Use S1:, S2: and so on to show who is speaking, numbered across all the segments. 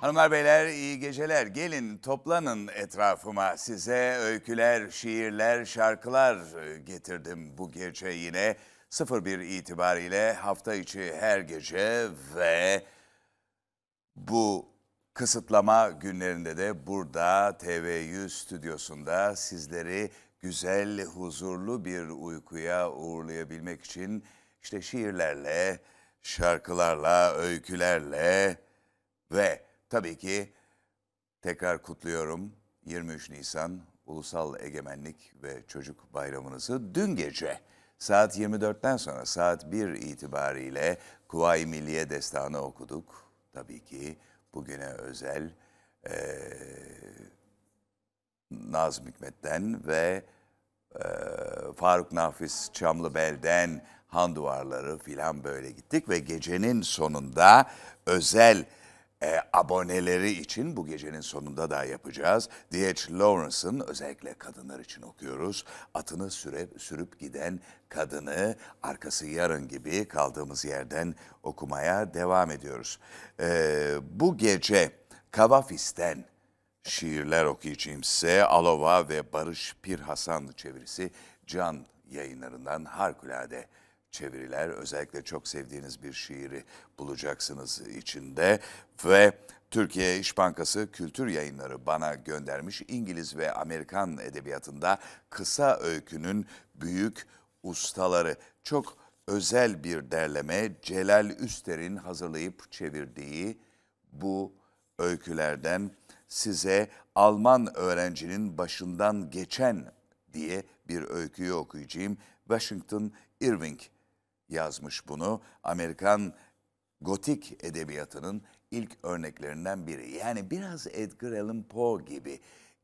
S1: Hanımlar beyler iyi geceler. Gelin toplanın etrafıma. Size öyküler, şiirler, şarkılar e, getirdim bu gece yine. 01 itibariyle hafta içi her gece ve bu kısıtlama günlerinde de burada TV100 stüdyosunda sizleri güzel, huzurlu bir uykuya uğurlayabilmek için işte şiirlerle, şarkılarla, öykülerle ve tabii ki tekrar kutluyorum 23 Nisan Ulusal Egemenlik ve Çocuk Bayramınızı dün gece saat 24'ten sonra saat 1 itibariyle Kuvayi Milliye Destanı okuduk. Tabii ki bugüne özel eee Nazım Hikmet'ten ve e, Faruk Nafiz Çamlıbel'den Han Duvarları filan böyle gittik ve gecenin sonunda özel e, aboneleri için bu gecenin sonunda da yapacağız. D.H. Lawrence'ın özellikle kadınlar için okuyoruz. Atını süre, sürüp giden kadını arkası yarın gibi kaldığımız yerden okumaya devam ediyoruz. E, bu gece Kavafis'ten şiirler okuyacağım size. Alova ve Barış Pir Hasan çevirisi Can yayınlarından harikulade çeviriler. Özellikle çok sevdiğiniz bir şiiri bulacaksınız içinde. Ve Türkiye İş Bankası Kültür Yayınları bana göndermiş İngiliz ve Amerikan edebiyatında kısa öykünün büyük ustaları. Çok özel bir derleme Celal Üster'in hazırlayıp çevirdiği bu öykülerden size Alman öğrencinin başından geçen diye bir öyküyü okuyacağım. Washington Irving yazmış bunu. Amerikan gotik edebiyatının ilk örneklerinden biri. Yani biraz Edgar Allan Poe gibi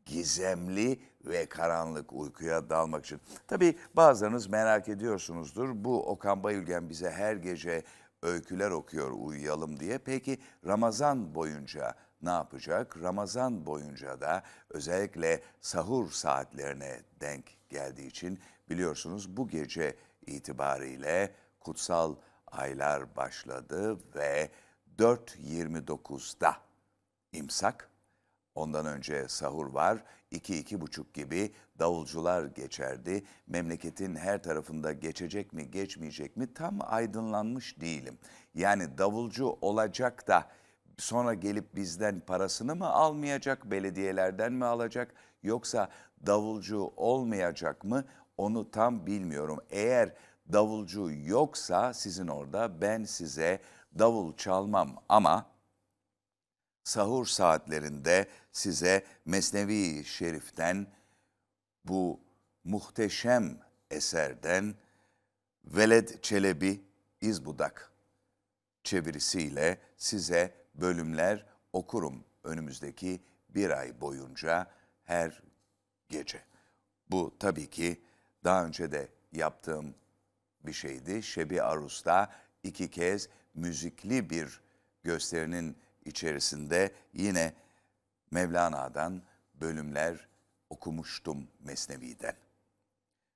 S1: gizemli ve karanlık uykuya dalmak için. Tabii bazılarınız merak ediyorsunuzdur. Bu Okan Bayülgen bize her gece öyküler okuyor uyuyalım diye. Peki Ramazan boyunca ne yapacak? Ramazan boyunca da özellikle sahur saatlerine denk geldiği için biliyorsunuz bu gece itibariyle kutsal aylar başladı ve 4.29'da imsak Ondan önce sahur var. İki, iki buçuk gibi davulcular geçerdi. Memleketin her tarafında geçecek mi, geçmeyecek mi tam aydınlanmış değilim. Yani davulcu olacak da sonra gelip bizden parasını mı almayacak, belediyelerden mi alacak yoksa davulcu olmayacak mı onu tam bilmiyorum. Eğer davulcu yoksa sizin orada ben size davul çalmam ama sahur saatlerinde size Mesnevi Şerif'ten bu muhteşem eserden Veled Çelebi İzbudak çevirisiyle size bölümler okurum önümüzdeki bir ay boyunca her gece. Bu tabii ki daha önce de yaptığım bir şeydi. Şebi Arus'ta iki kez müzikli bir gösterinin içerisinde yine Mevlana'dan bölümler okumuştum Mesnevi'den.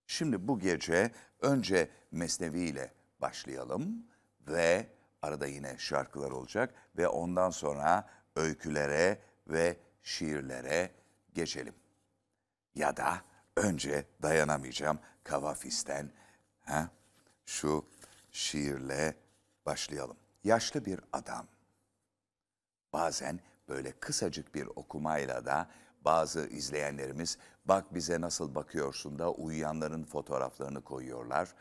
S1: Şimdi bu gece önce Mesnevi ile başlayalım ve arada yine şarkılar olacak ve ondan sonra öykülere ve şiirlere geçelim. Ya da önce dayanamayacağım Kavafis'ten ha, şu şiirle başlayalım. Yaşlı bir adam bazen böyle kısacık bir okumayla da bazı izleyenlerimiz bak bize nasıl bakıyorsun da uyuyanların fotoğraflarını koyuyorlar.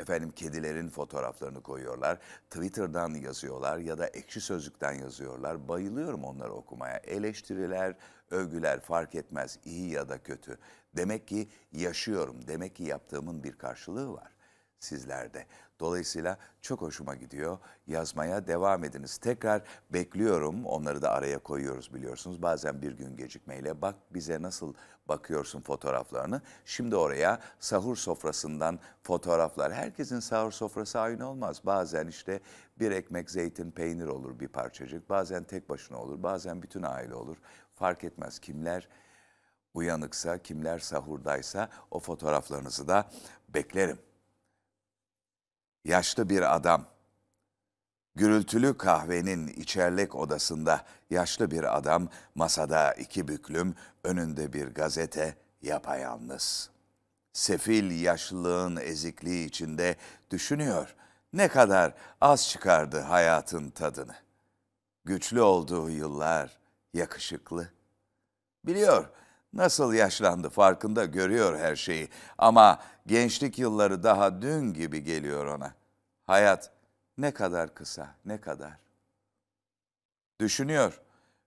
S1: Efendim kedilerin fotoğraflarını koyuyorlar. Twitter'dan yazıyorlar ya da ekşi sözlükten yazıyorlar. Bayılıyorum onları okumaya. Eleştiriler, övgüler fark etmez iyi ya da kötü. Demek ki yaşıyorum. Demek ki yaptığımın bir karşılığı var sizlerde. Dolayısıyla çok hoşuma gidiyor. Yazmaya devam ediniz. Tekrar bekliyorum. Onları da araya koyuyoruz biliyorsunuz. Bazen bir gün gecikmeyle bak bize nasıl bakıyorsun fotoğraflarını. Şimdi oraya sahur sofrasından fotoğraflar. Herkesin sahur sofrası aynı olmaz. Bazen işte bir ekmek zeytin peynir olur bir parçacık. Bazen tek başına olur. Bazen bütün aile olur. Fark etmez kimler uyanıksa, kimler sahurdaysa o fotoğraflarınızı da beklerim yaşlı bir adam Gürültülü kahvenin içerlek odasında yaşlı bir adam masada iki büklüm, önünde bir gazete yapayalnız. Sefil yaşlılığın ezikliği içinde düşünüyor ne kadar az çıkardı hayatın tadını. Güçlü olduğu yıllar yakışıklı. Biliyor nasıl yaşlandı farkında görüyor her şeyi ama gençlik yılları daha dün gibi geliyor ona. Hayat ne kadar kısa, ne kadar. Düşünüyor.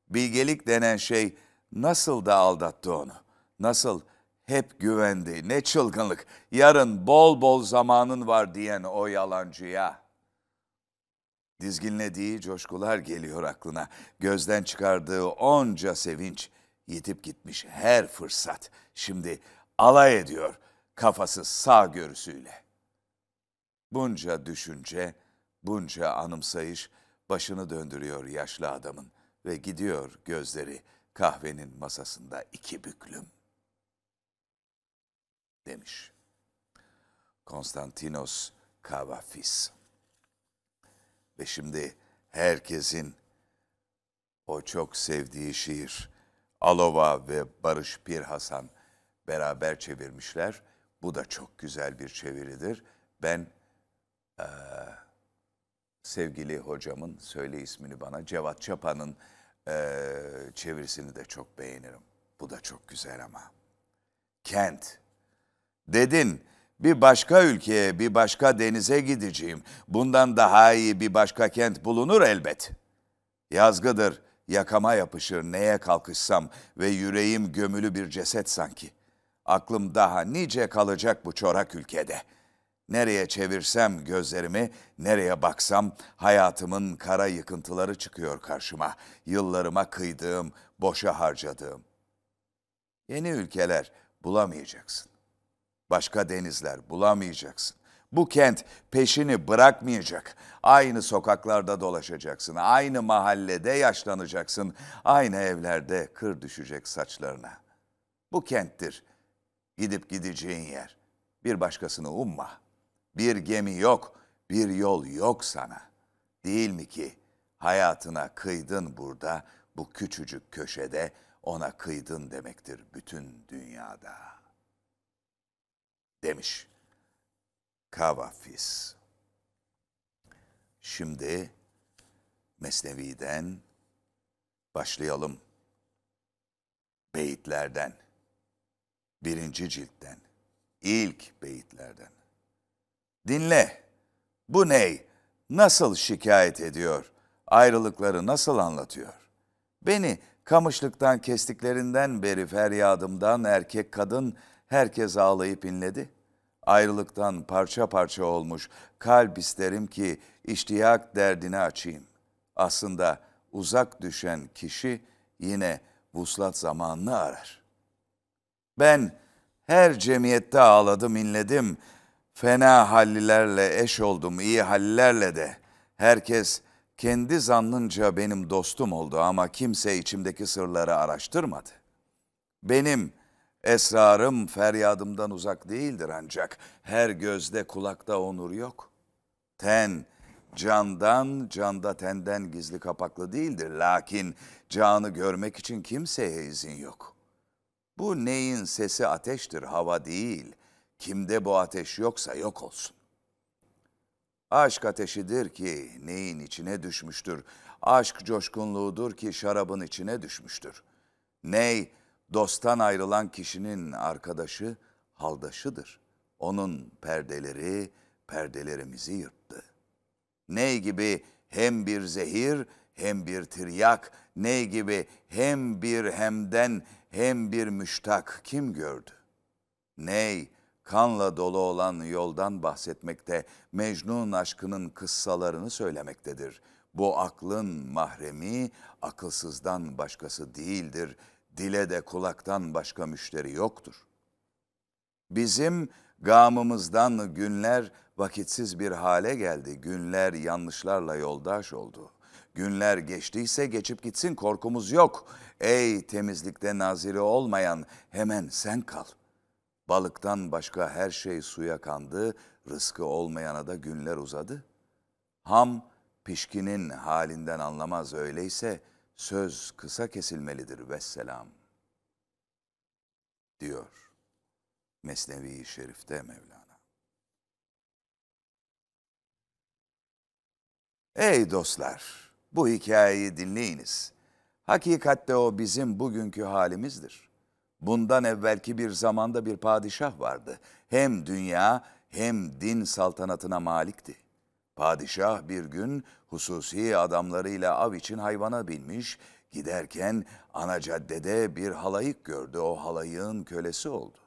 S1: Bilgelik denen şey nasıl da aldattı onu. Nasıl hep güvendi. Ne çılgınlık. Yarın bol bol zamanın var diyen o yalancıya. Dizginlediği coşkular geliyor aklına. Gözden çıkardığı onca sevinç. Yitip gitmiş her fırsat. Şimdi alay ediyor kafası sağ görüsüyle. Bunca düşünce, bunca anımsayış başını döndürüyor yaşlı adamın ve gidiyor gözleri kahvenin masasında iki büklüm. Demiş. Konstantinos Kavafis. Ve şimdi herkesin o çok sevdiği şiir Alova ve Barış Bir Hasan beraber çevirmişler. Bu da çok güzel bir çeviridir. Ben eee, sevgili hocamın söyle ismini bana Cevat Çapa'nın eee, çevirisini de çok beğenirim. Bu da çok güzel ama. Kent. Dedin bir başka ülkeye, bir başka denize gideceğim. Bundan daha iyi bir başka kent bulunur elbet. Yazgıdır, yakama yapışır neye kalkışsam ve yüreğim gömülü bir ceset sanki. Aklım daha nice kalacak bu çorak ülkede. Nereye çevirsem gözlerimi, nereye baksam hayatımın kara yıkıntıları çıkıyor karşıma. Yıllarıma kıydığım, boşa harcadığım. Yeni ülkeler bulamayacaksın. Başka denizler bulamayacaksın. Bu kent peşini bırakmayacak. Aynı sokaklarda dolaşacaksın. Aynı mahallede yaşlanacaksın. Aynı evlerde kır düşecek saçlarına. Bu kenttir. Gidip gideceğin yer. Bir başkasını umma. Bir gemi yok, bir yol yok sana. Değil mi ki hayatına kıydın burada, bu küçücük köşede ona kıydın demektir bütün dünyada. Demiş Kavafis. Şimdi Mesnevi'den başlayalım. Beyitlerden, birinci ciltten, ilk beyitlerden. Dinle, bu ney, nasıl şikayet ediyor, ayrılıkları nasıl anlatıyor? Beni kamışlıktan kestiklerinden beri feryadımdan erkek kadın herkes ağlayıp inledi. Ayrılıktan parça parça olmuş kalp isterim ki iştiyak derdini açayım. Aslında uzak düşen kişi yine vuslat zamanını arar. Ben her cemiyette ağladım, inledim. Fena hallilerle eş oldum, iyi hallilerle de. Herkes kendi zannınca benim dostum oldu ama kimse içimdeki sırları araştırmadı. Benim esrarım feryadımdan uzak değildir ancak her gözde kulakta onur yok. Ten candan, canda tenden gizli kapaklı değildir. Lakin canı görmek için kimseye izin yok. Bu neyin sesi ateştir, hava değil. Kimde bu ateş yoksa yok olsun. Aşk ateşidir ki neyin içine düşmüştür. Aşk coşkunluğudur ki şarabın içine düşmüştür. Ney dosttan ayrılan kişinin arkadaşı, haldaşıdır. Onun perdeleri perdelerimizi yırttı. Ney gibi hem bir zehir hem bir tiryak, ney gibi hem bir hemden hem bir müştak kim gördü? Ney kanla dolu olan yoldan bahsetmekte, Mecnun aşkının kıssalarını söylemektedir. Bu aklın mahremi akılsızdan başkası değildir. Dile de kulaktan başka müşteri yoktur. Bizim gamımızdan günler vakitsiz bir hale geldi. Günler yanlışlarla yoldaş oldu. Günler geçtiyse geçip gitsin korkumuz yok. Ey temizlikte naziri olmayan hemen sen kal. Balıktan başka her şey suya kandı, rızkı olmayana da günler uzadı. Ham pişkinin halinden anlamaz öyleyse söz kısa kesilmelidir vesselam. Diyor Mesnevi Şerif'te Mevlana. Ey dostlar, bu hikayeyi dinleyiniz. Hakikatte o bizim bugünkü halimizdir. Bundan evvelki bir zamanda bir padişah vardı. Hem dünya hem din saltanatına malikti. Padişah bir gün hususi adamlarıyla av için hayvana binmiş, giderken ana caddede bir halayık gördü. O halayığın kölesi oldu.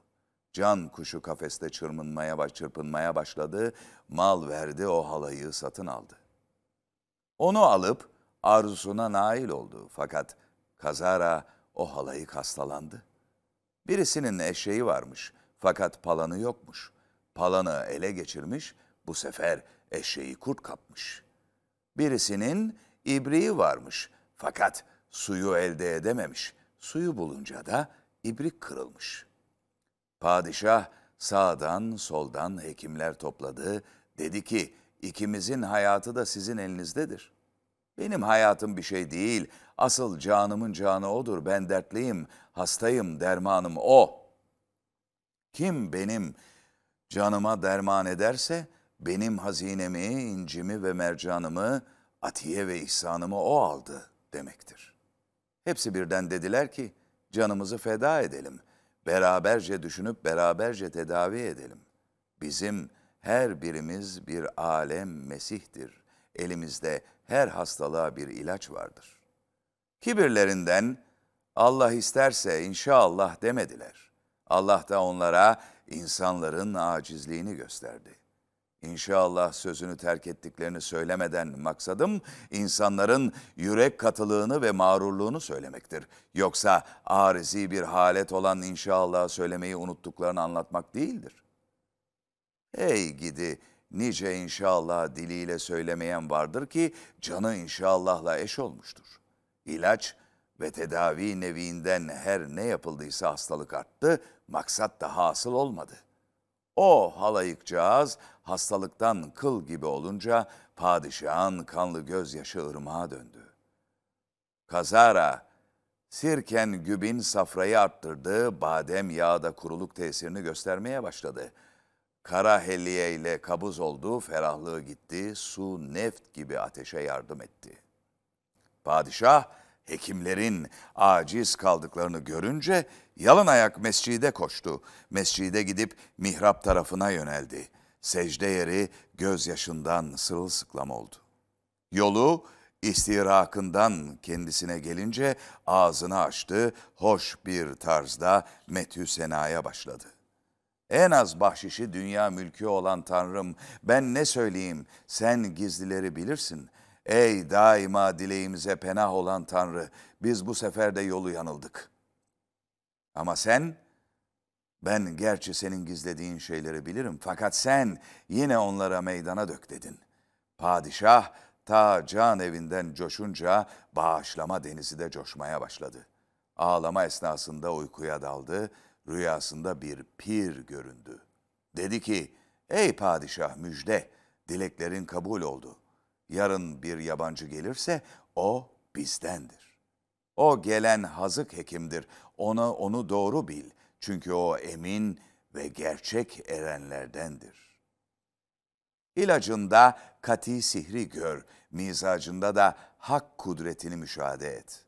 S1: Can kuşu kafeste çırpınmaya, çırpınmaya başladı. Mal verdi o halayığı satın aldı. Onu alıp arzusuna nail oldu. Fakat kazara o halayık hastalandı. Birisinin eşeği varmış fakat palanı yokmuş. Palanı ele geçirmiş, bu sefer eşeği kurt kapmış. Birisinin ibriği varmış fakat suyu elde edememiş. Suyu bulunca da ibrik kırılmış. Padişah sağdan soldan hekimler topladı. Dedi ki ikimizin hayatı da sizin elinizdedir. Benim hayatım bir şey değil. Asıl canımın canı odur. Ben dertliyim, hastayım, dermanım o. Kim benim canıma derman ederse benim hazinemi, incimi ve mercanımı, atiye ve ihsanımı o aldı demektir. Hepsi birden dediler ki canımızı feda edelim. Beraberce düşünüp beraberce tedavi edelim. Bizim her birimiz bir alem Mesih'tir. Elimizde her hastalığa bir ilaç vardır. Kibirlerinden Allah isterse inşallah demediler. Allah da onlara insanların acizliğini gösterdi. İnşallah sözünü terk ettiklerini söylemeden maksadım insanların yürek katılığını ve mağrurluğunu söylemektir. Yoksa arizi bir halet olan inşallah söylemeyi unuttuklarını anlatmak değildir. Ey gidi nice inşallah diliyle söylemeyen vardır ki canı inşallahla eş olmuştur. İlaç ve tedavi neviinden her ne yapıldıysa hastalık arttı, maksat da hasıl olmadı. O halayıkcağız hastalıktan kıl gibi olunca padişahın kanlı gözyaşı ırmağa döndü. Kazara, sirken gübin safrayı arttırdı, badem yağı da kuruluk tesirini göstermeye başladı. Kara helliye ile kabuz oldu, ferahlığı gitti, su neft gibi ateşe yardım etti. Padişah hekimlerin aciz kaldıklarını görünce yalın ayak mescide koştu. Mescide gidip mihrap tarafına yöneldi. Secde yeri gözyaşından sırılsıklam oldu. Yolu istirakından kendisine gelince ağzını açtı, hoş bir tarzda methü senaya başladı. En az bahşişi dünya mülkü olan Tanrım, ben ne söyleyeyim, sen gizlileri bilirsin. Ey daima dileğimize penah olan Tanrı, biz bu sefer de yolu yanıldık. Ama sen, ben gerçi senin gizlediğin şeyleri bilirim, fakat sen yine onlara meydana dök dedin. Padişah ta can evinden coşunca bağışlama denizi de coşmaya başladı. Ağlama esnasında uykuya daldı, rüyasında bir pir göründü. Dedi ki, ey padişah müjde, dileklerin kabul oldu. Yarın bir yabancı gelirse o bizdendir. O gelen hazık hekimdir. Ona onu doğru bil. Çünkü o emin ve gerçek erenlerdendir. İlacında kati sihri gör, mizacında da hak kudretini müşahede et.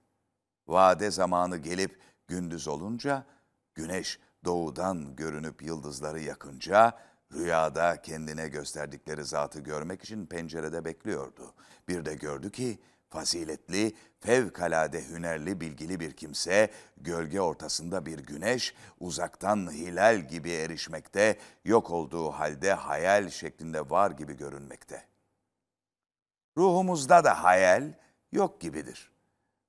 S1: Vade zamanı gelip gündüz olunca, güneş doğudan görünüp yıldızları yakınca, rüyada kendine gösterdikleri zatı görmek için pencerede bekliyordu. Bir de gördü ki, faziletli, fevkalade hünerli, bilgili bir kimse, gölge ortasında bir güneş, uzaktan hilal gibi erişmekte, yok olduğu halde hayal şeklinde var gibi görünmekte. Ruhumuzda da hayal yok gibidir.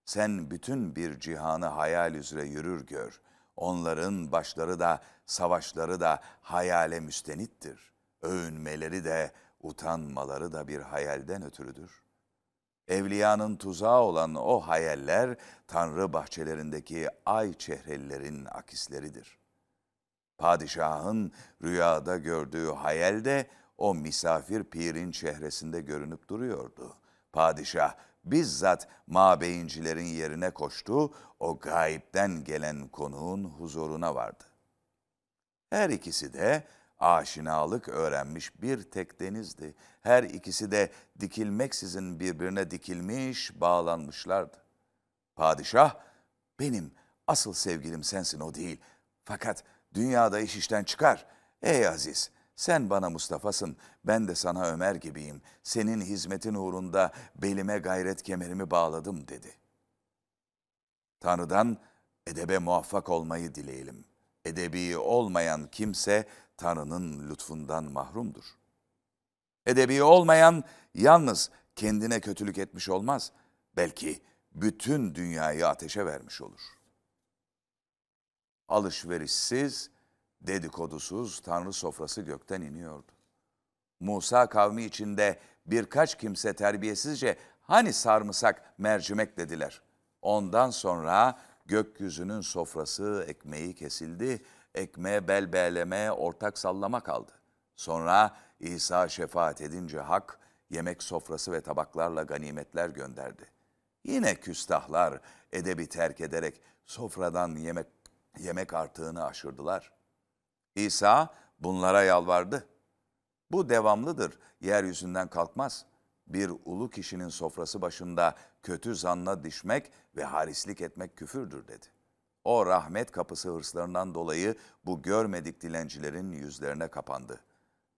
S1: Sen bütün bir cihanı hayal üzere yürür gör. Onların başları da, savaşları da hayale müstenittir. Övünmeleri de, utanmaları da bir hayalden ötürüdür. Evliyanın tuzağı olan o hayaller, Tanrı bahçelerindeki ay çehrelilerin akisleridir. Padişahın rüyada gördüğü hayal de o misafir pirin çehresinde görünüp duruyordu. Padişah bizzat mabeyincilerin yerine koştu, o gayipten gelen konuğun huzuruna vardı. Her ikisi de aşinalık öğrenmiş bir tek denizdi. Her ikisi de dikilmeksizin birbirine dikilmiş, bağlanmışlardı. Padişah, benim asıl sevgilim sensin o değil. Fakat dünyada iş işten çıkar. Ey Aziz, sen bana Mustafa'sın, ben de sana Ömer gibiyim. Senin hizmetin uğrunda belime gayret kemerimi bağladım dedi. Tanrı'dan edebe muvaffak olmayı dileyelim. Edebi olmayan kimse Tanrı'nın lütfundan mahrumdur. Edebi olmayan yalnız kendine kötülük etmiş olmaz. Belki bütün dünyayı ateşe vermiş olur. Alışverişsiz, dedikodusuz Tanrı sofrası gökten iniyordu. Musa kavmi içinde birkaç kimse terbiyesizce hani sarımsak mercimek dediler. Ondan sonra gökyüzünün sofrası ekmeği kesildi, ekmeğe bel beyleme, ortak sallama kaldı. Sonra İsa şefaat edince hak, yemek sofrası ve tabaklarla ganimetler gönderdi. Yine küstahlar edebi terk ederek sofradan yemek yemek artığını aşırdılar. İsa bunlara yalvardı. Bu devamlıdır, yeryüzünden kalkmaz. Bir ulu kişinin sofrası başında kötü zanla düşmek ve harislik etmek küfürdür dedi. O rahmet kapısı hırslarından dolayı bu görmedik dilencilerin yüzlerine kapandı.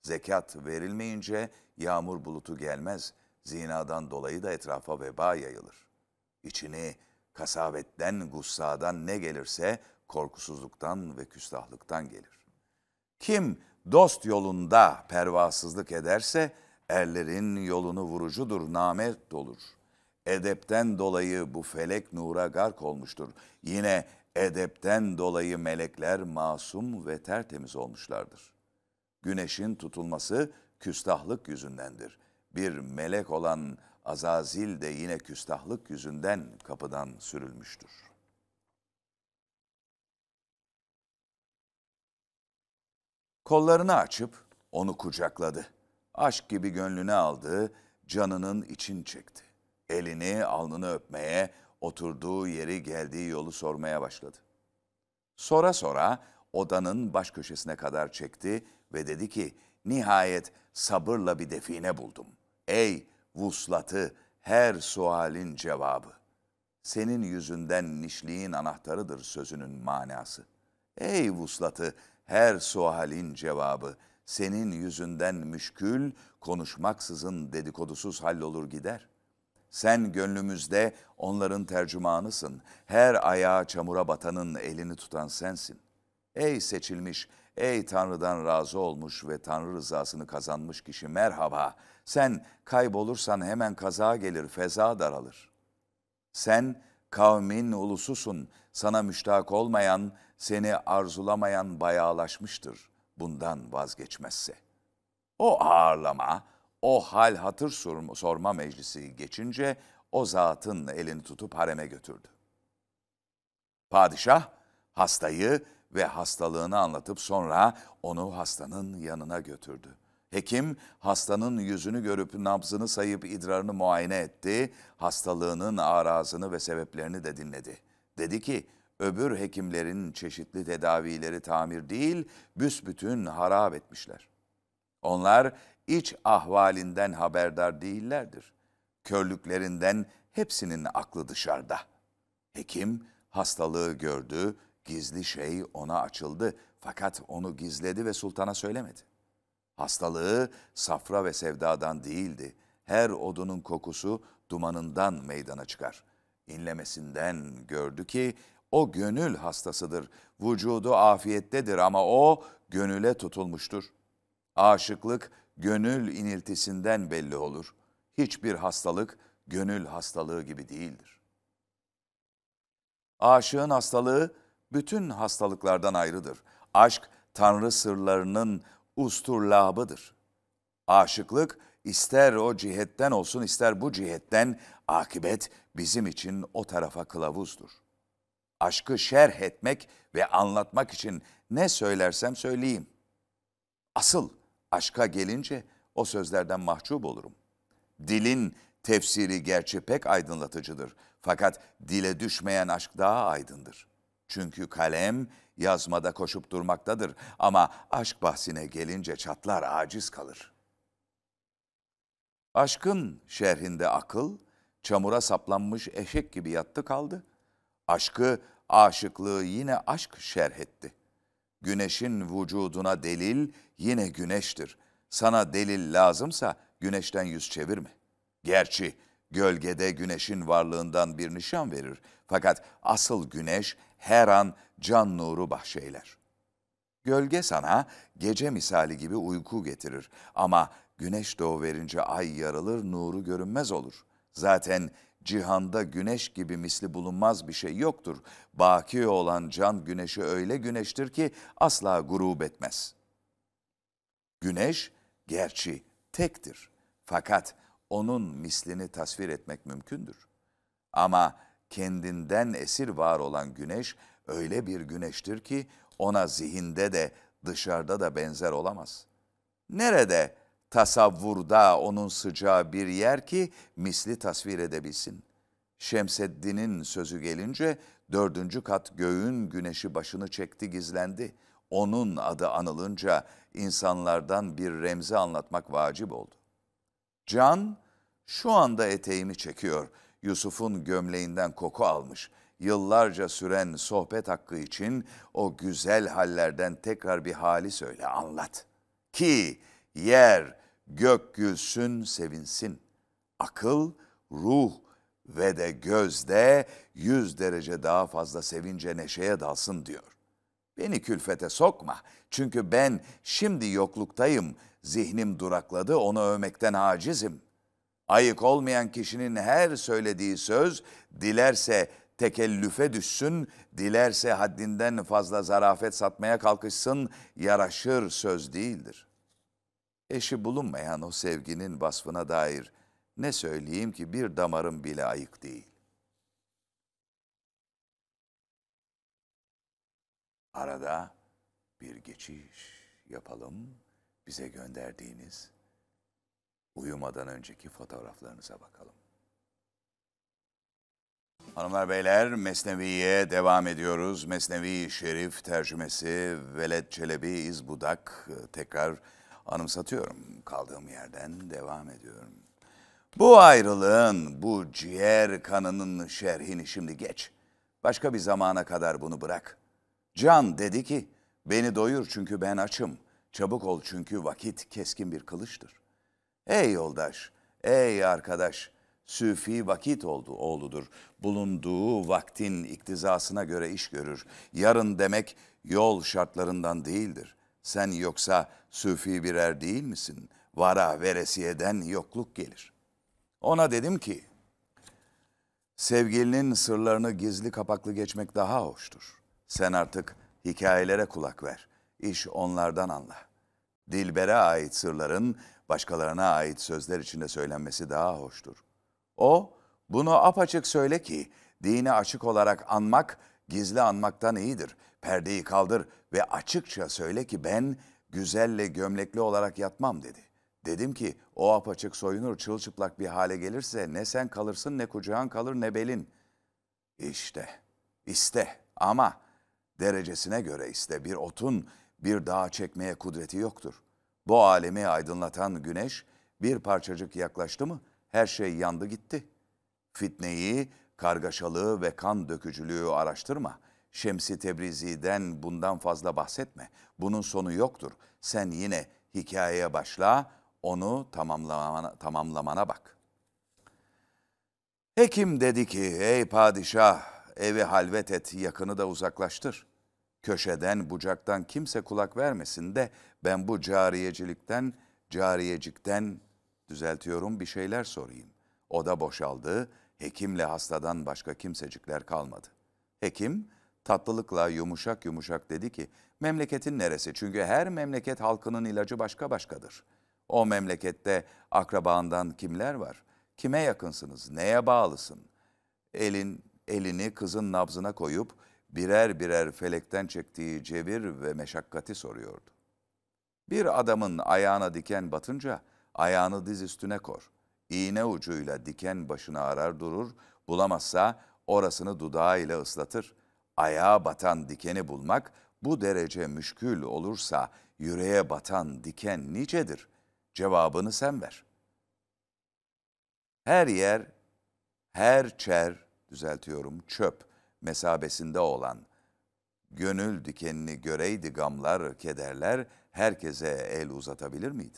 S1: Zekat verilmeyince yağmur bulutu gelmez, zinadan dolayı da etrafa veba yayılır. İçini kasavetten, gussadan ne gelirse korkusuzluktan ve küstahlıktan gelir. Kim dost yolunda pervasızlık ederse erlerin yolunu vurucudur, namet olur. Edepten dolayı bu felek nura gark olmuştur. Yine edepten dolayı melekler masum ve tertemiz olmuşlardır. Güneşin tutulması küstahlık yüzündendir. Bir melek olan Azazil de yine küstahlık yüzünden kapıdan sürülmüştür. Kollarını açıp onu kucakladı. Aşk gibi gönlüne aldı, canının için çekti. Elini, alnını öpmeye, oturduğu yeri geldiği yolu sormaya başladı. Sonra sonra odanın baş köşesine kadar çekti ve dedi ki, nihayet sabırla bir define buldum. Ey vuslatı, her sualin cevabı. Senin yüzünden nişliğin anahtarıdır sözünün manası. Ey vuslatı, her sualin cevabı. Senin yüzünden müşkül, konuşmaksızın dedikodusuz hallolur gider. Sen gönlümüzde onların tercümanısın. Her ayağa çamura batanın elini tutan sensin. Ey seçilmiş, ey Tanrı'dan razı olmuş ve Tanrı rızasını kazanmış kişi merhaba. Sen kaybolursan hemen kaza gelir, feza daralır. Sen kavmin ulususun, sana müştak olmayan, seni arzulamayan bayağılaşmıştır bundan vazgeçmezse. O ağırlama, o hal hatır sorma meclisi geçince o zatın elini tutup hareme götürdü. Padişah hastayı ve hastalığını anlatıp sonra onu hastanın yanına götürdü. Hekim hastanın yüzünü görüp nabzını sayıp idrarını muayene etti, hastalığının arazını ve sebeplerini de dinledi. Dedi ki, öbür hekimlerin çeşitli tedavileri tamir değil, büsbütün harap etmişler. Onlar iç ahvalinden haberdar değillerdir. Körlüklerinden hepsinin aklı dışarıda. Hekim hastalığı gördü, gizli şey ona açıldı fakat onu gizledi ve sultana söylemedi. Hastalığı safra ve sevdadan değildi. Her odunun kokusu dumanından meydana çıkar. İnlemesinden gördü ki o gönül hastasıdır. Vücudu afiyettedir ama o gönüle tutulmuştur. Aşıklık gönül iniltisinden belli olur. Hiçbir hastalık gönül hastalığı gibi değildir. Aşığın hastalığı bütün hastalıklardan ayrıdır. Aşk Tanrı sırlarının usturlabıdır. Aşıklık ister o cihetten olsun ister bu cihetten akibet bizim için o tarafa kılavuzdur. Aşkı şerh etmek ve anlatmak için ne söylersem söyleyeyim. Asıl aşka gelince o sözlerden mahcup olurum. Dilin Tefsiri gerçi pek aydınlatıcıdır. Fakat dile düşmeyen aşk daha aydındır. Çünkü kalem yazmada koşup durmaktadır ama aşk bahsine gelince çatlar aciz kalır. Aşkın şerhinde akıl, çamura saplanmış eşek gibi yattı kaldı. Aşkı, aşıklığı yine aşk şerh etti. Güneşin vücuduna delil yine güneştir. Sana delil lazımsa güneşten yüz çevirme. Gerçi gölgede güneşin varlığından bir nişan verir. Fakat asıl güneş her an can nuru bahşeyler. Gölge sana gece misali gibi uyku getirir ama güneş doğuverince ay yarılır, nuru görünmez olur. Zaten cihanda güneş gibi misli bulunmaz bir şey yoktur. Baki olan can güneşi öyle güneştir ki asla gurub etmez. Güneş gerçi tektir fakat onun mislini tasvir etmek mümkündür. Ama kendinden esir var olan güneş öyle bir güneştir ki ona zihinde de dışarıda da benzer olamaz. Nerede tasavvurda onun sıcağı bir yer ki misli tasvir edebilsin? Şemseddin'in sözü gelince dördüncü kat göğün güneşi başını çekti gizlendi. Onun adı anılınca insanlardan bir remzi anlatmak vacip oldu. Can şu anda eteğimi çekiyor. Yusuf'un gömleğinden koku almış. Yıllarca süren sohbet hakkı için o güzel hallerden tekrar bir hali söyle, anlat. Ki yer, gök gülsün, sevinsin. Akıl, ruh ve de gözde yüz derece daha fazla sevince neşeye dalsın diyor. Beni külfete sokma. Çünkü ben şimdi yokluktayım. Zihnim durakladı, onu övmekten acizim. Ayık olmayan kişinin her söylediği söz, dilerse tekellüfe düşsün, dilerse haddinden fazla zarafet satmaya kalkışsın, yaraşır söz değildir. Eşi bulunmayan o sevginin vasfına dair ne söyleyeyim ki bir damarım bile ayık değil. Arada bir geçiş yapalım. Bize gönderdiğiniz uyumadan önceki fotoğraflarınıza bakalım. Hanımlar beyler Mesnevi'ye devam ediyoruz. Mesnevi Şerif tercümesi Veled Çelebi İzbudak tekrar anımsatıyorum. Kaldığım yerden devam ediyorum. Bu ayrılığın, bu ciğer kanının şerhini şimdi geç. Başka bir zamana kadar bunu bırak. Can dedi ki, beni doyur çünkü ben açım. Çabuk ol çünkü vakit keskin bir kılıçtır. Ey yoldaş, ey arkadaş, Süfi vakit oldu oğludur. Bulunduğu vaktin iktizasına göre iş görür. Yarın demek yol şartlarından değildir. Sen yoksa Süfi birer değil misin? Vara veresiyeden yokluk gelir. Ona dedim ki, sevgilinin sırlarını gizli kapaklı geçmek daha hoştur. Sen artık hikayelere kulak ver. İş onlardan anla. Dilbere ait sırların başkalarına ait sözler içinde söylenmesi daha hoştur. O, bunu apaçık söyle ki, dini açık olarak anmak, gizli anmaktan iyidir. Perdeyi kaldır ve açıkça söyle ki ben güzelle gömlekli olarak yatmam dedi. Dedim ki o apaçık soyunur çılçıplak bir hale gelirse ne sen kalırsın ne kucağın kalır ne belin. İşte, iste ama derecesine göre iste bir otun bir dağa çekmeye kudreti yoktur. Bu alemi aydınlatan güneş bir parçacık yaklaştı mı her şey yandı gitti. Fitneyi, kargaşalığı ve kan dökücülüğü araştırma. Şemsi Tebrizi'den bundan fazla bahsetme. Bunun sonu yoktur. Sen yine hikayeye başla, onu tamamlamana, tamamlamana bak. Hekim dedi ki, ey padişah, evi halvet et, yakını da uzaklaştır. Köşeden, bucaktan kimse kulak vermesin de ben bu cariyecilikten, cariyecikten düzeltiyorum bir şeyler sorayım. Oda boşaldı, hekimle hastadan başka kimsecikler kalmadı. Hekim tatlılıkla yumuşak yumuşak dedi ki, memleketin neresi? Çünkü her memleket halkının ilacı başka başkadır. O memlekette akrabandan kimler var? Kime yakınsınız? Neye bağlısın? Elin elini kızın nabzına koyup birer birer felekten çektiği cevir ve meşakkati soruyordu. Bir adamın ayağına diken batınca ayağını diz üstüne kor. İğne ucuyla diken başını arar durur, bulamazsa orasını dudağıyla ıslatır. Ayağa batan dikeni bulmak bu derece müşkül olursa yüreğe batan diken nicedir? Cevabını sen ver. Her yer, her çer, düzeltiyorum, çöp mesabesinde olan, gönül dikenini göreydi gamlar, kederler, herkese el uzatabilir miydi?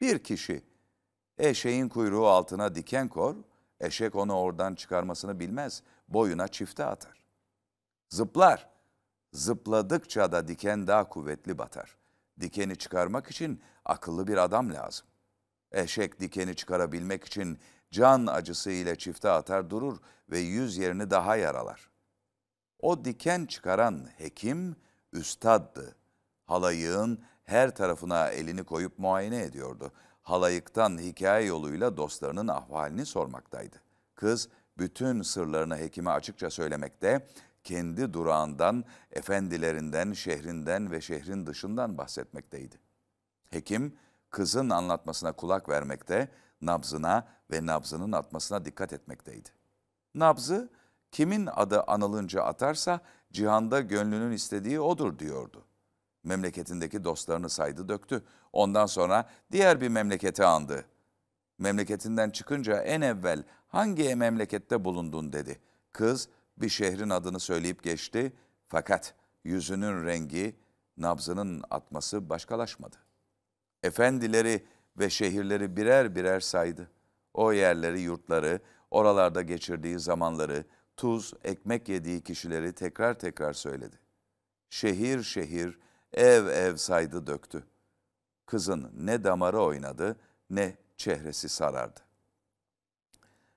S1: Bir kişi eşeğin kuyruğu altına diken kor, eşek onu oradan çıkarmasını bilmez, boyuna çifte atar. Zıplar, zıpladıkça da diken daha kuvvetli batar. Dikeni çıkarmak için akıllı bir adam lazım. Eşek dikeni çıkarabilmek için can acısı ile çifte atar durur ve yüz yerini daha yaralar. O diken çıkaran hekim üstaddı. Halayığın her tarafına elini koyup muayene ediyordu. Halayıktan hikaye yoluyla dostlarının ahvalini sormaktaydı. Kız bütün sırlarını hekime açıkça söylemekte, kendi durağından, efendilerinden, şehrinden ve şehrin dışından bahsetmekteydi. Hekim kızın anlatmasına kulak vermekte, nabzına ve nabzının atmasına dikkat etmekteydi. Nabzı kimin adı anılınca atarsa cihanda gönlünün istediği odur diyordu. Memleketindeki dostlarını saydı döktü. Ondan sonra diğer bir memleketi andı. Memleketinden çıkınca en evvel hangi memlekette bulundun dedi. Kız bir şehrin adını söyleyip geçti fakat yüzünün rengi, nabzının atması başkalaşmadı. Efendileri ve şehirleri birer birer saydı. O yerleri, yurtları, oralarda geçirdiği zamanları, tuz, ekmek yediği kişileri tekrar tekrar söyledi. Şehir şehir, ev ev saydı döktü. Kızın ne damarı oynadı ne çehresi sarardı.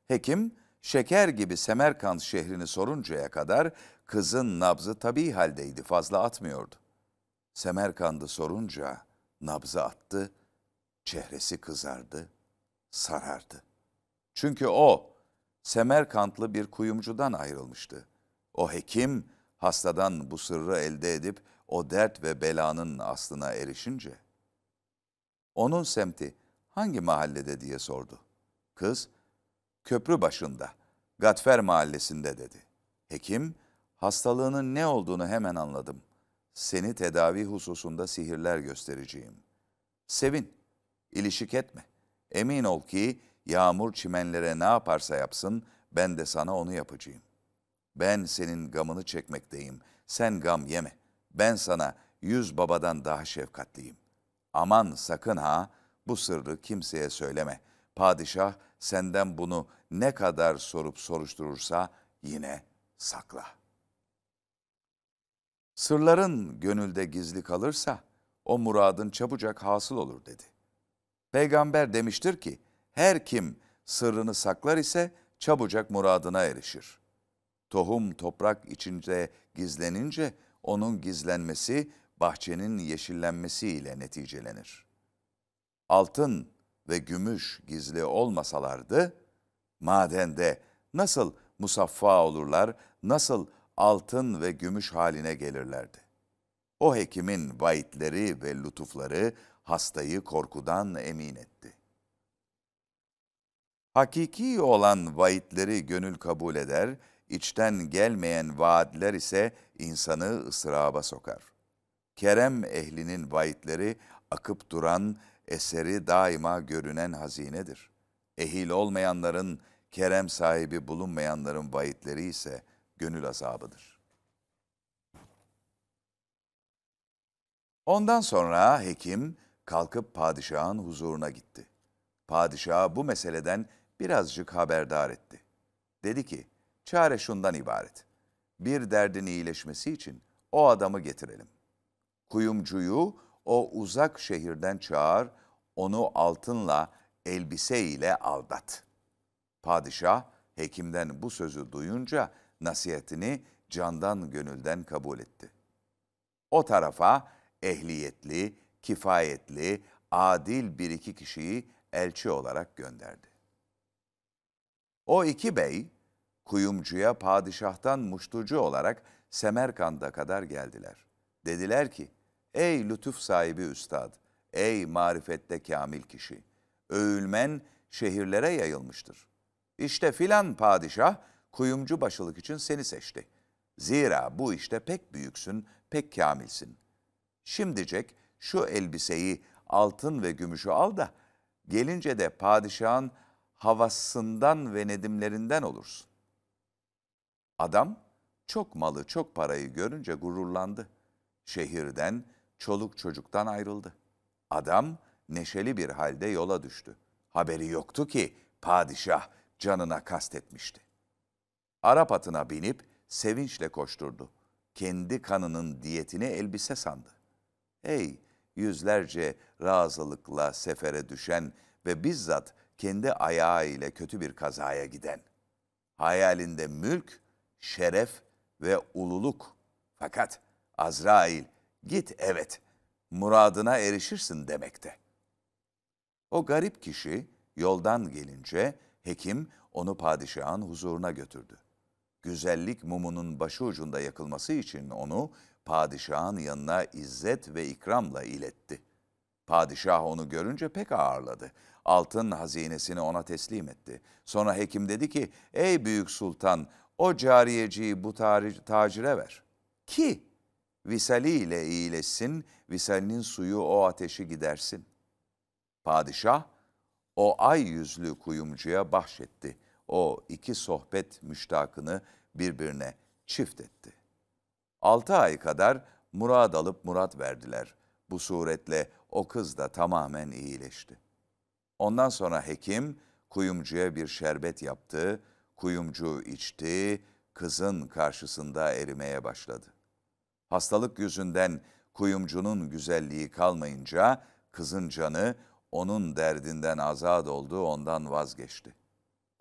S1: Hekim şeker gibi Semerkant şehrini soruncaya kadar kızın nabzı tabii haldeydi fazla atmıyordu. Semerkand'ı sorunca nabzı attı, çehresi kızardı, sarardı. Çünkü o Semerkantlı bir kuyumcudan ayrılmıştı. O hekim hastadan bu sırrı elde edip o dert ve belanın aslına erişince onun semti hangi mahallede diye sordu. Kız köprü başında Gatfer mahallesinde dedi. Hekim hastalığının ne olduğunu hemen anladım. Seni tedavi hususunda sihirler göstereceğim. Sevin, ilişik etme. Emin ol ki yağmur çimenlere ne yaparsa yapsın ben de sana onu yapacağım. Ben senin gamını çekmekteyim. Sen gam yeme. Ben sana yüz babadan daha şefkatliyim. Aman sakın ha bu sırrı kimseye söyleme. Padişah senden bunu ne kadar sorup soruşturursa yine sakla. Sırların gönülde gizli kalırsa o muradın çabucak hasıl olur dedi. Peygamber demiştir ki her kim sırrını saklar ise çabucak muradına erişir. Tohum toprak içinde gizlenince onun gizlenmesi bahçenin yeşillenmesi ile neticelenir. Altın ve gümüş gizli olmasalardı, madende nasıl musaffa olurlar, nasıl altın ve gümüş haline gelirlerdi. O hekimin vaitleri ve lütufları hastayı korkudan emin etti. Hakiki olan vaitleri gönül kabul eder, içten gelmeyen vaatler ise insanı ıstıraba sokar. Kerem ehlinin vaitleri akıp duran, eseri daima görünen hazinedir. Ehil olmayanların, kerem sahibi bulunmayanların vaitleri ise gönül azabıdır. Ondan sonra hekim kalkıp padişahın huzuruna gitti. Padişah bu meseleden birazcık haberdar etti. Dedi ki, çare şundan ibaret. Bir derdin iyileşmesi için o adamı getirelim. Kuyumcuyu o uzak şehirden çağır, onu altınla, elbise ile aldat. Padişah hekimden bu sözü duyunca nasihatini candan gönülden kabul etti. O tarafa ehliyetli, kifayetli, adil bir iki kişiyi elçi olarak gönderdi. O iki bey, kuyumcuya padişahtan muştucu olarak Semerkand'a kadar geldiler. Dediler ki, ey lütuf sahibi üstad, ey marifette kamil kişi, övülmen, şehirlere yayılmıştır. İşte filan padişah kuyumcu başılık için seni seçti. Zira bu işte pek büyüksün, pek kamilsin. Şimdicek şu elbiseyi altın ve gümüşü al da gelince de padişahın havasından ve nedimlerinden olursun. Adam çok malı, çok parayı görünce gururlandı. Şehirden, çoluk çocuktan ayrıldı. Adam neşeli bir halde yola düştü. Haberi yoktu ki padişah canına kastetmişti. Arap atına binip sevinçle koşturdu. Kendi kanının diyetini elbise sandı. Ey yüzlerce razılıkla sefere düşen ve bizzat kendi ayağı ile kötü bir kazaya giden. Hayalinde mülk, şeref ve ululuk. Fakat Azrail git evet muradına erişirsin demekte. O garip kişi yoldan gelince hekim onu padişahın huzuruna götürdü. Güzellik mumunun başı ucunda yakılması için onu padişahın yanına izzet ve ikramla iletti. Padişah onu görünce pek ağırladı. Altın hazinesini ona teslim etti. Sonra hekim dedi ki, ey büyük sultan o cariyeciyi bu tacire ver. Ki visali ile iyileşsin, visalinin suyu o ateşi gidersin. Padişah o ay yüzlü kuyumcuya bahşetti. O iki sohbet müştakını birbirine çift etti. Altı ay kadar murad alıp murat verdiler. Bu suretle o kız da tamamen iyileşti. Ondan sonra hekim kuyumcuya bir şerbet yaptı. Kuyumcu içti, kızın karşısında erimeye başladı. Hastalık yüzünden kuyumcunun güzelliği kalmayınca kızın canı onun derdinden azad oldu, ondan vazgeçti.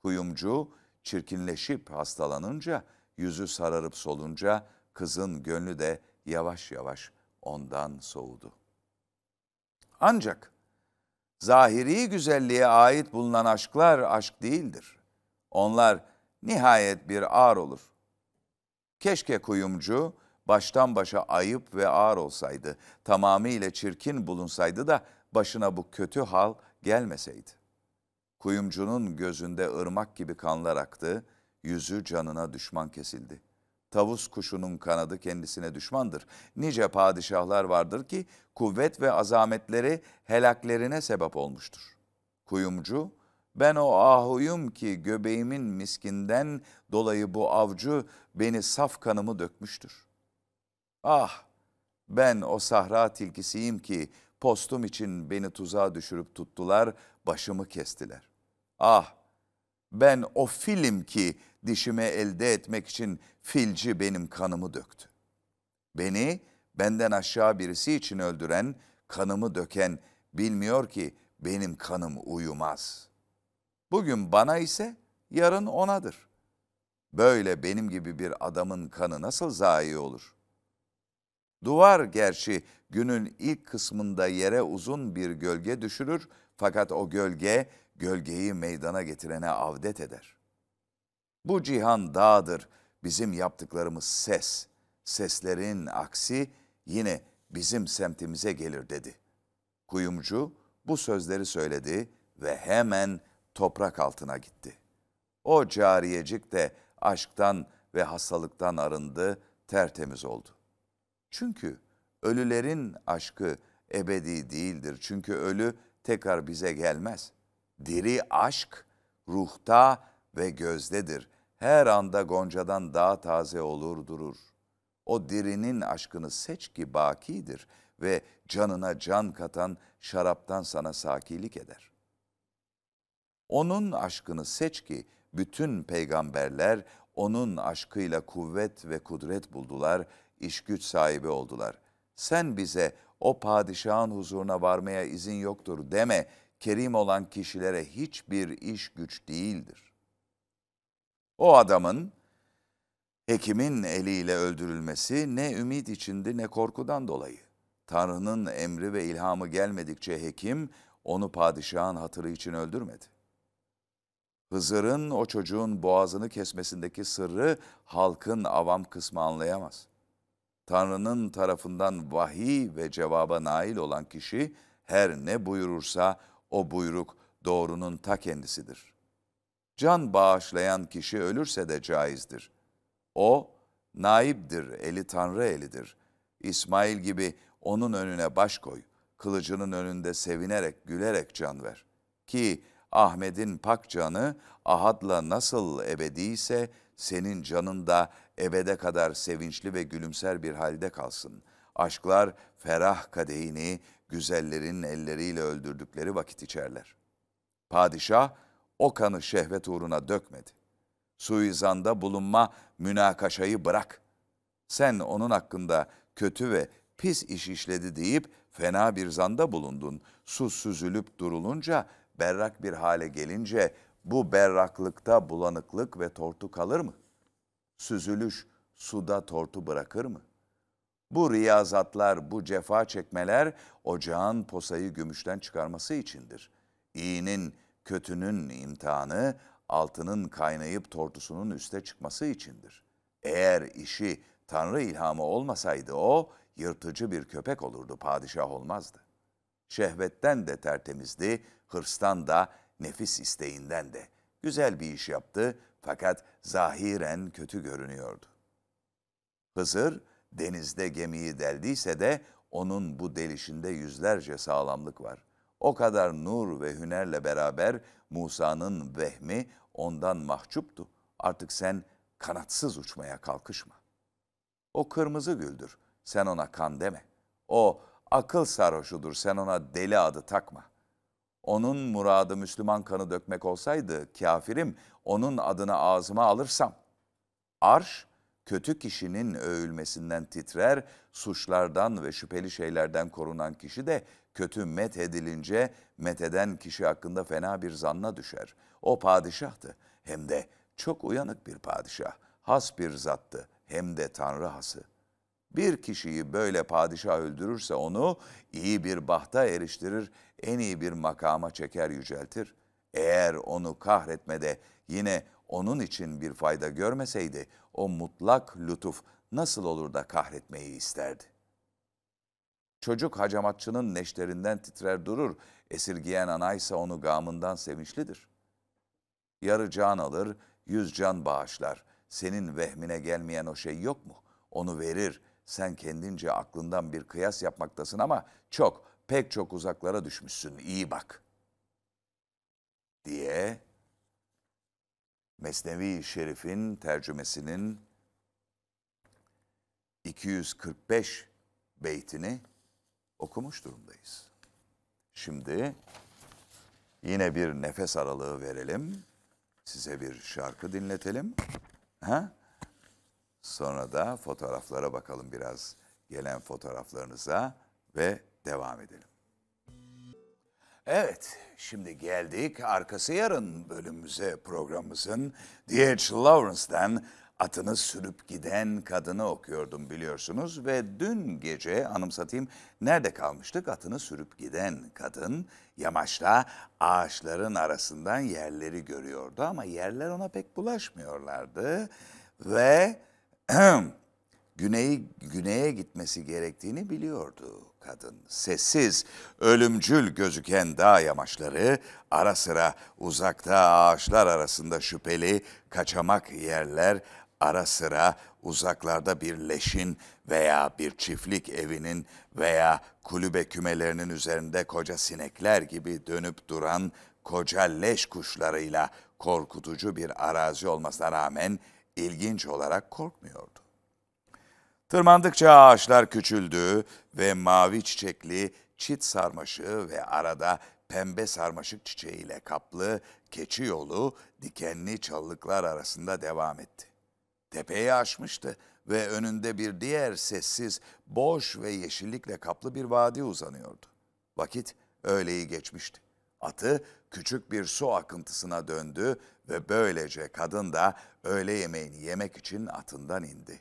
S1: Kuyumcu çirkinleşip hastalanınca, yüzü sararıp solunca kızın gönlü de yavaş yavaş ondan soğudu. Ancak zahiri güzelliğe ait bulunan aşklar aşk değildir. Onlar nihayet bir ağır olur. Keşke kuyumcu baştan başa ayıp ve ağır olsaydı, tamamıyla çirkin bulunsaydı da başına bu kötü hal gelmeseydi. Kuyumcunun gözünde ırmak gibi kanlar aktı, yüzü canına düşman kesildi. Tavus kuşunun kanadı kendisine düşmandır. Nice padişahlar vardır ki kuvvet ve azametleri helaklerine sebep olmuştur. Kuyumcu, ben o ahuyum ki göbeğimin miskinden dolayı bu avcı beni saf kanımı dökmüştür. Ah, ben o sahra tilkisiyim ki postum için beni tuzağa düşürüp tuttular, başımı kestiler. Ah, ben o film ki dişime elde etmek için filci benim kanımı döktü. Beni benden aşağı birisi için öldüren, kanımı döken bilmiyor ki benim kanım uyumaz. Bugün bana ise yarın onadır. Böyle benim gibi bir adamın kanı nasıl zayi olur? Duvar gerçi günün ilk kısmında yere uzun bir gölge düşürür fakat o gölge gölgeyi meydana getirene avdet eder. Bu cihan dağdır, bizim yaptıklarımız ses. Seslerin aksi yine bizim semtimize gelir dedi. Kuyumcu bu sözleri söyledi ve hemen toprak altına gitti. O cariyecik de aşktan ve hastalıktan arındı, tertemiz oldu. Çünkü ölülerin aşkı ebedi değildir. Çünkü ölü tekrar bize gelmez. Diri aşk ruhta ve gözdedir. Her anda goncadan daha taze olur durur. O dirinin aşkını seç ki bakidir ve canına can katan şaraptan sana sakilik eder. Onun aşkını seç ki bütün peygamberler onun aşkıyla kuvvet ve kudret buldular, iş güç sahibi oldular. Sen bize o padişahın huzuruna varmaya izin yoktur deme, kerim olan kişilere hiçbir iş güç değildir. O adamın hekimin eliyle öldürülmesi ne ümit içindi ne korkudan dolayı. Tanrı'nın emri ve ilhamı gelmedikçe hekim onu padişahın hatırı için öldürmedi. Hızır'ın o çocuğun boğazını kesmesindeki sırrı halkın avam kısmı anlayamaz. Tanrı'nın tarafından vahiy ve cevaba nail olan kişi her ne buyurursa o buyruk doğrunun ta kendisidir. Can bağışlayan kişi ölürse de caizdir. O, naibdir, eli Tanrı elidir. İsmail gibi onun önüne baş koy, kılıcının önünde sevinerek, gülerek can ver. Ki Ahmet'in pak canı Ahad'la nasıl ebediyse senin canın da ebede kadar sevinçli ve gülümser bir halde kalsın. Aşklar ferah kadehini güzellerin elleriyle öldürdükleri vakit içerler. Padişah o kanı şehvet uğruna dökmedi. Suizanda bulunma münakaşayı bırak. Sen onun hakkında kötü ve pis iş işledi deyip fena bir zanda bulundun. Su süzülüp durulunca, berrak bir hale gelince bu berraklıkta bulanıklık ve tortu kalır mı? Süzülüş suda tortu bırakır mı? Bu riyazatlar, bu cefa çekmeler ocağın posayı gümüşten çıkarması içindir. İyinin, kötünün imtihanı altının kaynayıp tortusunun üste çıkması içindir. Eğer işi Tanrı ilhamı olmasaydı o, yırtıcı bir köpek olurdu, padişah olmazdı. Şehvetten de tertemizdi, hırstan da, nefis isteğinden de. Güzel bir iş yaptı fakat zahiren kötü görünüyordu. Hızır denizde gemiyi deldiyse de onun bu delişinde yüzlerce sağlamlık var. O kadar nur ve hünerle beraber Musa'nın vehmi ondan mahcuptu. Artık sen kanatsız uçmaya kalkışma. O kırmızı güldür, sen ona kan deme. O akıl sarhoşudur, sen ona deli adı takma. Onun muradı Müslüman kanı dökmek olsaydı, kafirim, onun adını ağzıma alırsam. Arş, kötü kişinin övülmesinden titrer, suçlardan ve şüpheli şeylerden korunan kişi de kötü met edilince metheden kişi hakkında fena bir zanna düşer. O padişahtı, hem de çok uyanık bir padişah, has bir zattı, hem de tanrı hası. Bir kişiyi böyle padişah öldürürse onu iyi bir bahta eriştirir, en iyi bir makama çeker yüceltir. Eğer onu kahretmede yine onun için bir fayda görmeseydi o mutlak lütuf nasıl olur da kahretmeyi isterdi? Çocuk hacamatçının neşterinden titrer durur, esirgiyen anaysa onu gamından sevinçlidir. Yarı can alır, yüz can bağışlar. Senin vehmine gelmeyen o şey yok mu? Onu verir. Sen kendince aklından bir kıyas yapmaktasın ama çok, pek çok uzaklara düşmüşsün. İyi bak. Diye Mesnevi Şerif'in tercümesinin 245 beytini okumuş durumdayız. Şimdi yine bir nefes aralığı verelim. Size bir şarkı dinletelim. Ha? Sonra da fotoğraflara bakalım biraz. Gelen fotoğraflarınıza ve devam edelim. Evet, şimdi geldik arkası yarın bölümümüze programımızın D.H. Lawrence'den atını sürüp giden kadını okuyordum biliyorsunuz ve dün gece anımsatayım nerede kalmıştık? Atını sürüp giden kadın yamaçta ağaçların arasından yerleri görüyordu ama yerler ona pek bulaşmıyorlardı ve güney güneye gitmesi gerektiğini biliyordu kadın. Sessiz, ölümcül gözüken dağ yamaçları, ara sıra uzakta ağaçlar arasında şüpheli kaçamak yerler, ara sıra uzaklarda bir leşin veya bir çiftlik evinin veya kulübe kümelerinin üzerinde koca sinekler gibi dönüp duran koca leş kuşlarıyla korkutucu bir arazi olmasına rağmen ilginç olarak korkmuyordu. Tırmandıkça ağaçlar küçüldü ve mavi çiçekli çit sarmaşığı ve arada pembe sarmaşık çiçeğiyle kaplı keçi yolu dikenli çalılıklar arasında devam etti. Tepeyi aşmıştı ve önünde bir diğer sessiz, boş ve yeşillikle kaplı bir vadi uzanıyordu. Vakit öğleyi geçmişti. Atı küçük bir su akıntısına döndü ve böylece kadın da öğle yemeğini yemek için atından indi.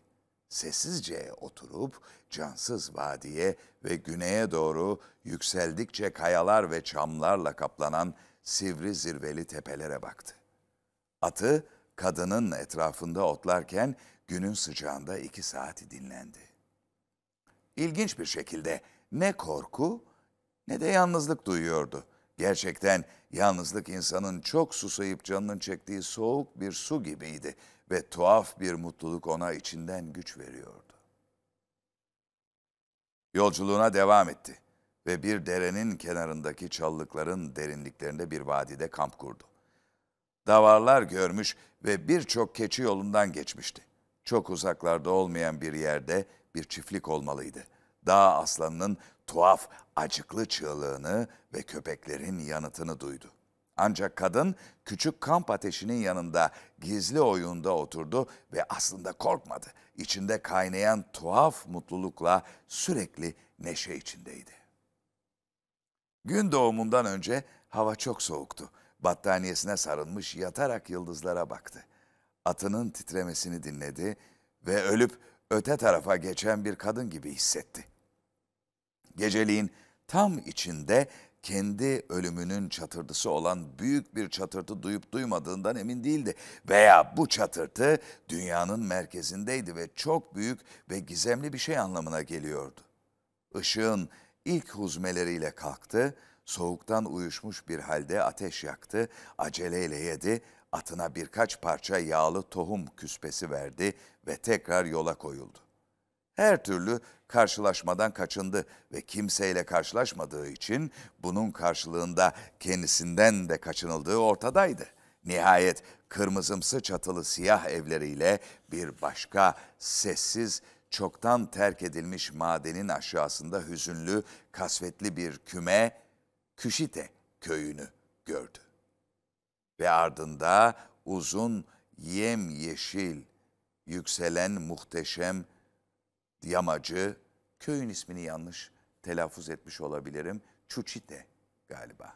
S1: Sessizce oturup cansız vadiye ve güneye doğru yükseldikçe kayalar ve çamlarla kaplanan sivri zirveli tepelere baktı. Atı kadının etrafında otlarken günün sıcağında iki saati dinlendi. İlginç bir şekilde ne korku ne de yalnızlık duyuyordu. Gerçekten yalnızlık insanın çok susayıp canının çektiği soğuk bir su gibiydi ve tuhaf bir mutluluk ona içinden güç veriyordu. Yolculuğuna devam etti ve bir derenin kenarındaki çalılıkların derinliklerinde bir vadide kamp kurdu. Davarlar görmüş ve birçok keçi yolundan geçmişti. Çok uzaklarda olmayan bir yerde bir çiftlik olmalıydı. Dağ aslanının tuhaf, acıklı çığlığını ve köpeklerin yanıtını duydu. Ancak kadın küçük kamp ateşinin yanında gizli oyunda oturdu ve aslında korkmadı. İçinde kaynayan tuhaf mutlulukla sürekli neşe içindeydi. Gün doğumundan önce hava çok soğuktu. Battaniyesine sarılmış yatarak yıldızlara baktı. Atının titremesini dinledi ve ölüp öte tarafa geçen bir kadın gibi hissetti. Geceliğin tam içinde kendi ölümünün çatırtısı olan büyük bir çatırtı duyup duymadığından emin değildi. Veya bu çatırtı dünyanın merkezindeydi ve çok büyük ve gizemli bir şey anlamına geliyordu. Işığın ilk huzmeleriyle kalktı, soğuktan uyuşmuş bir halde ateş yaktı, aceleyle yedi, atına birkaç parça yağlı tohum küspesi verdi ve tekrar yola koyuldu. Her türlü karşılaşmadan kaçındı ve kimseyle karşılaşmadığı için bunun karşılığında kendisinden de kaçınıldığı ortadaydı. Nihayet kırmızımsı çatılı siyah evleriyle bir başka sessiz, çoktan terk edilmiş madenin aşağısında hüzünlü, kasvetli bir küme, Küşite köyünü gördü. Ve ardında uzun, yem yeşil, yükselen muhteşem yamacı, köyün ismini yanlış telaffuz etmiş olabilirim. Çuçite galiba.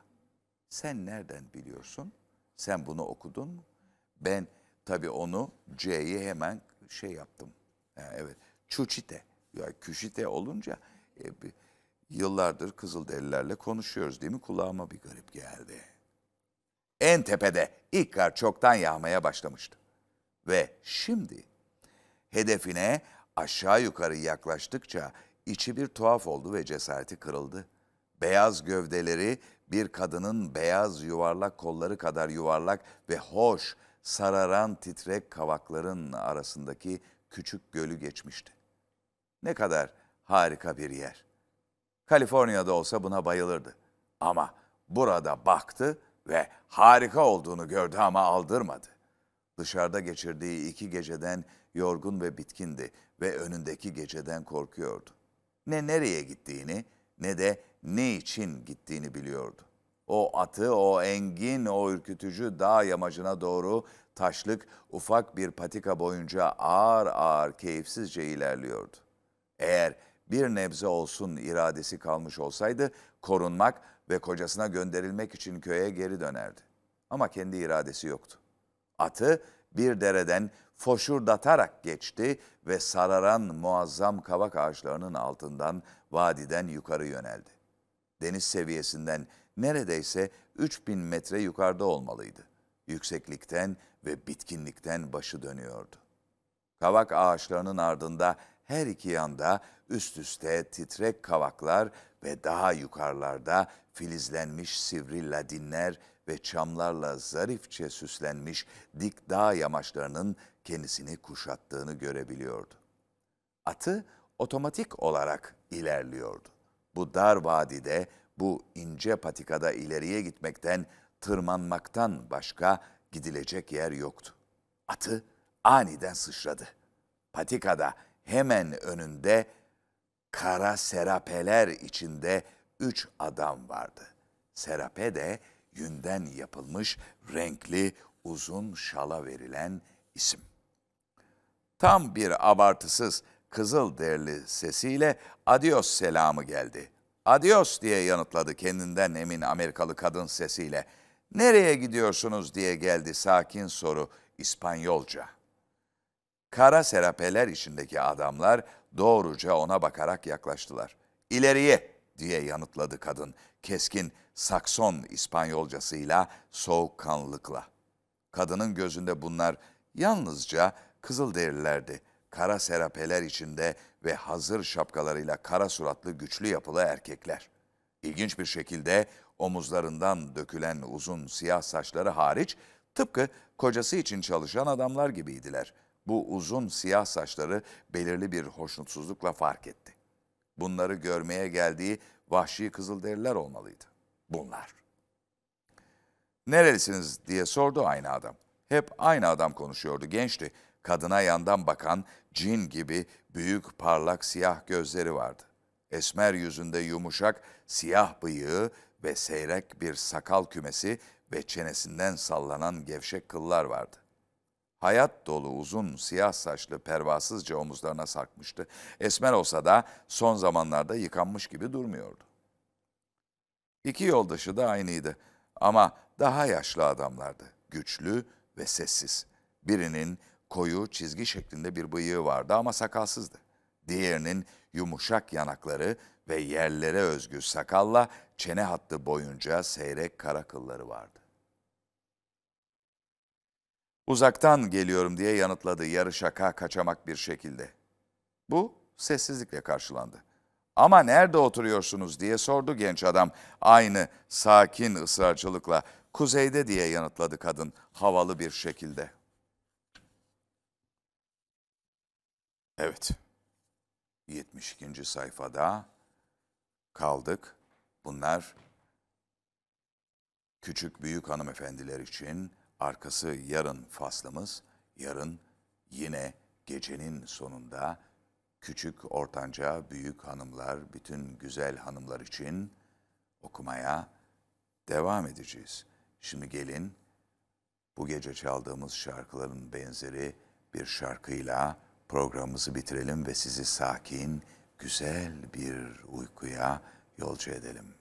S1: Sen nereden biliyorsun? Sen bunu okudun mu? Ben tabii onu C'yi hemen şey yaptım. Ha, evet. Çuçite. Ya Küşite olunca e, bir- yıllardır Kızılderililerle konuşuyoruz değil mi? Kulağıma bir garip geldi. En tepede ilk kar çoktan yağmaya başlamıştı. Ve şimdi hedefine aşağı yukarı yaklaştıkça içi bir tuhaf oldu ve cesareti kırıldı. Beyaz gövdeleri bir kadının beyaz yuvarlak kolları kadar yuvarlak ve hoş, sararan titrek kavakların arasındaki küçük gölü geçmişti. Ne kadar harika bir yer. Kaliforniya'da olsa buna bayılırdı. Ama burada baktı ve harika olduğunu gördü ama aldırmadı. Dışarıda geçirdiği iki geceden yorgun ve bitkindi ve önündeki geceden korkuyordu. Ne nereye gittiğini ne de ne için gittiğini biliyordu. O atı, o engin, o ürkütücü dağ yamacına doğru taşlık ufak bir patika boyunca ağır ağır keyifsizce ilerliyordu. Eğer bir nebze olsun iradesi kalmış olsaydı korunmak ve kocasına gönderilmek için köye geri dönerdi. Ama kendi iradesi yoktu. Atı bir dereden foşurdatarak geçti ve sararan muazzam kavak ağaçlarının altından vadiden yukarı yöneldi. Deniz seviyesinden neredeyse 3000 metre yukarıda olmalıydı. Yükseklikten ve bitkinlikten başı dönüyordu. Kavak ağaçlarının ardında her iki yanda üst üste titrek kavaklar ve daha yukarılarda filizlenmiş sivri ladinler ve çamlarla zarifçe süslenmiş dik dağ yamaçlarının kendisini kuşattığını görebiliyordu. Atı otomatik olarak ilerliyordu. Bu dar vadide, bu ince patikada ileriye gitmekten, tırmanmaktan başka gidilecek yer yoktu. Atı aniden sıçradı. Patikada hemen önünde kara serapeler içinde üç adam vardı. Serape de yünden yapılmış renkli uzun şala verilen isim. Tam bir abartısız kızıl derli sesiyle adios selamı geldi. Adios diye yanıtladı kendinden emin Amerikalı kadın sesiyle. Nereye gidiyorsunuz diye geldi sakin soru İspanyolca. Kara serapeler içindeki adamlar doğruca ona bakarak yaklaştılar. İleriye diye yanıtladı kadın keskin Sakson İspanyolcasıyla soğukkanlılıkla. Kadının gözünde bunlar yalnızca Kızılderililerdi. Kara serapeler içinde ve hazır şapkalarıyla kara suratlı güçlü yapılı erkekler. İlginç bir şekilde omuzlarından dökülen uzun siyah saçları hariç tıpkı kocası için çalışan adamlar gibiydiler. Bu uzun siyah saçları belirli bir hoşnutsuzlukla fark etti. Bunları görmeye geldiği vahşi kızılderililer olmalıydı. Bunlar. Nerelisiniz diye sordu aynı adam. Hep aynı adam konuşuyordu. Gençti. Kadına yandan bakan cin gibi büyük parlak siyah gözleri vardı. Esmer yüzünde yumuşak siyah bıyığı ve seyrek bir sakal kümesi ve çenesinden sallanan gevşek kıllar vardı. Hayat dolu uzun siyah saçlı pervasızca omuzlarına sarkmıştı. Esmer olsa da son zamanlarda yıkanmış gibi durmuyordu. İki yoldaşı da aynıydı ama daha yaşlı adamlardı. Güçlü ve sessiz. Birinin koyu çizgi şeklinde bir bıyığı vardı ama sakalsızdı. Diğerinin yumuşak yanakları ve yerlere özgü sakalla çene hattı boyunca seyrek kara kılları vardı. Uzaktan geliyorum diye yanıtladı yarı şaka kaçamak bir şekilde. Bu sessizlikle karşılandı. Ama nerede oturuyorsunuz diye sordu genç adam. Aynı sakin ısrarcılıkla kuzeyde diye yanıtladı kadın havalı bir şekilde. Evet. 72. sayfada kaldık. Bunlar küçük büyük hanımefendiler için arkası yarın faslımız. Yarın yine gecenin sonunda küçük, ortanca, büyük hanımlar, bütün güzel hanımlar için okumaya devam edeceğiz. Şimdi gelin bu gece çaldığımız şarkıların benzeri bir şarkıyla programımızı bitirelim ve sizi sakin, güzel bir uykuya yolcu edelim.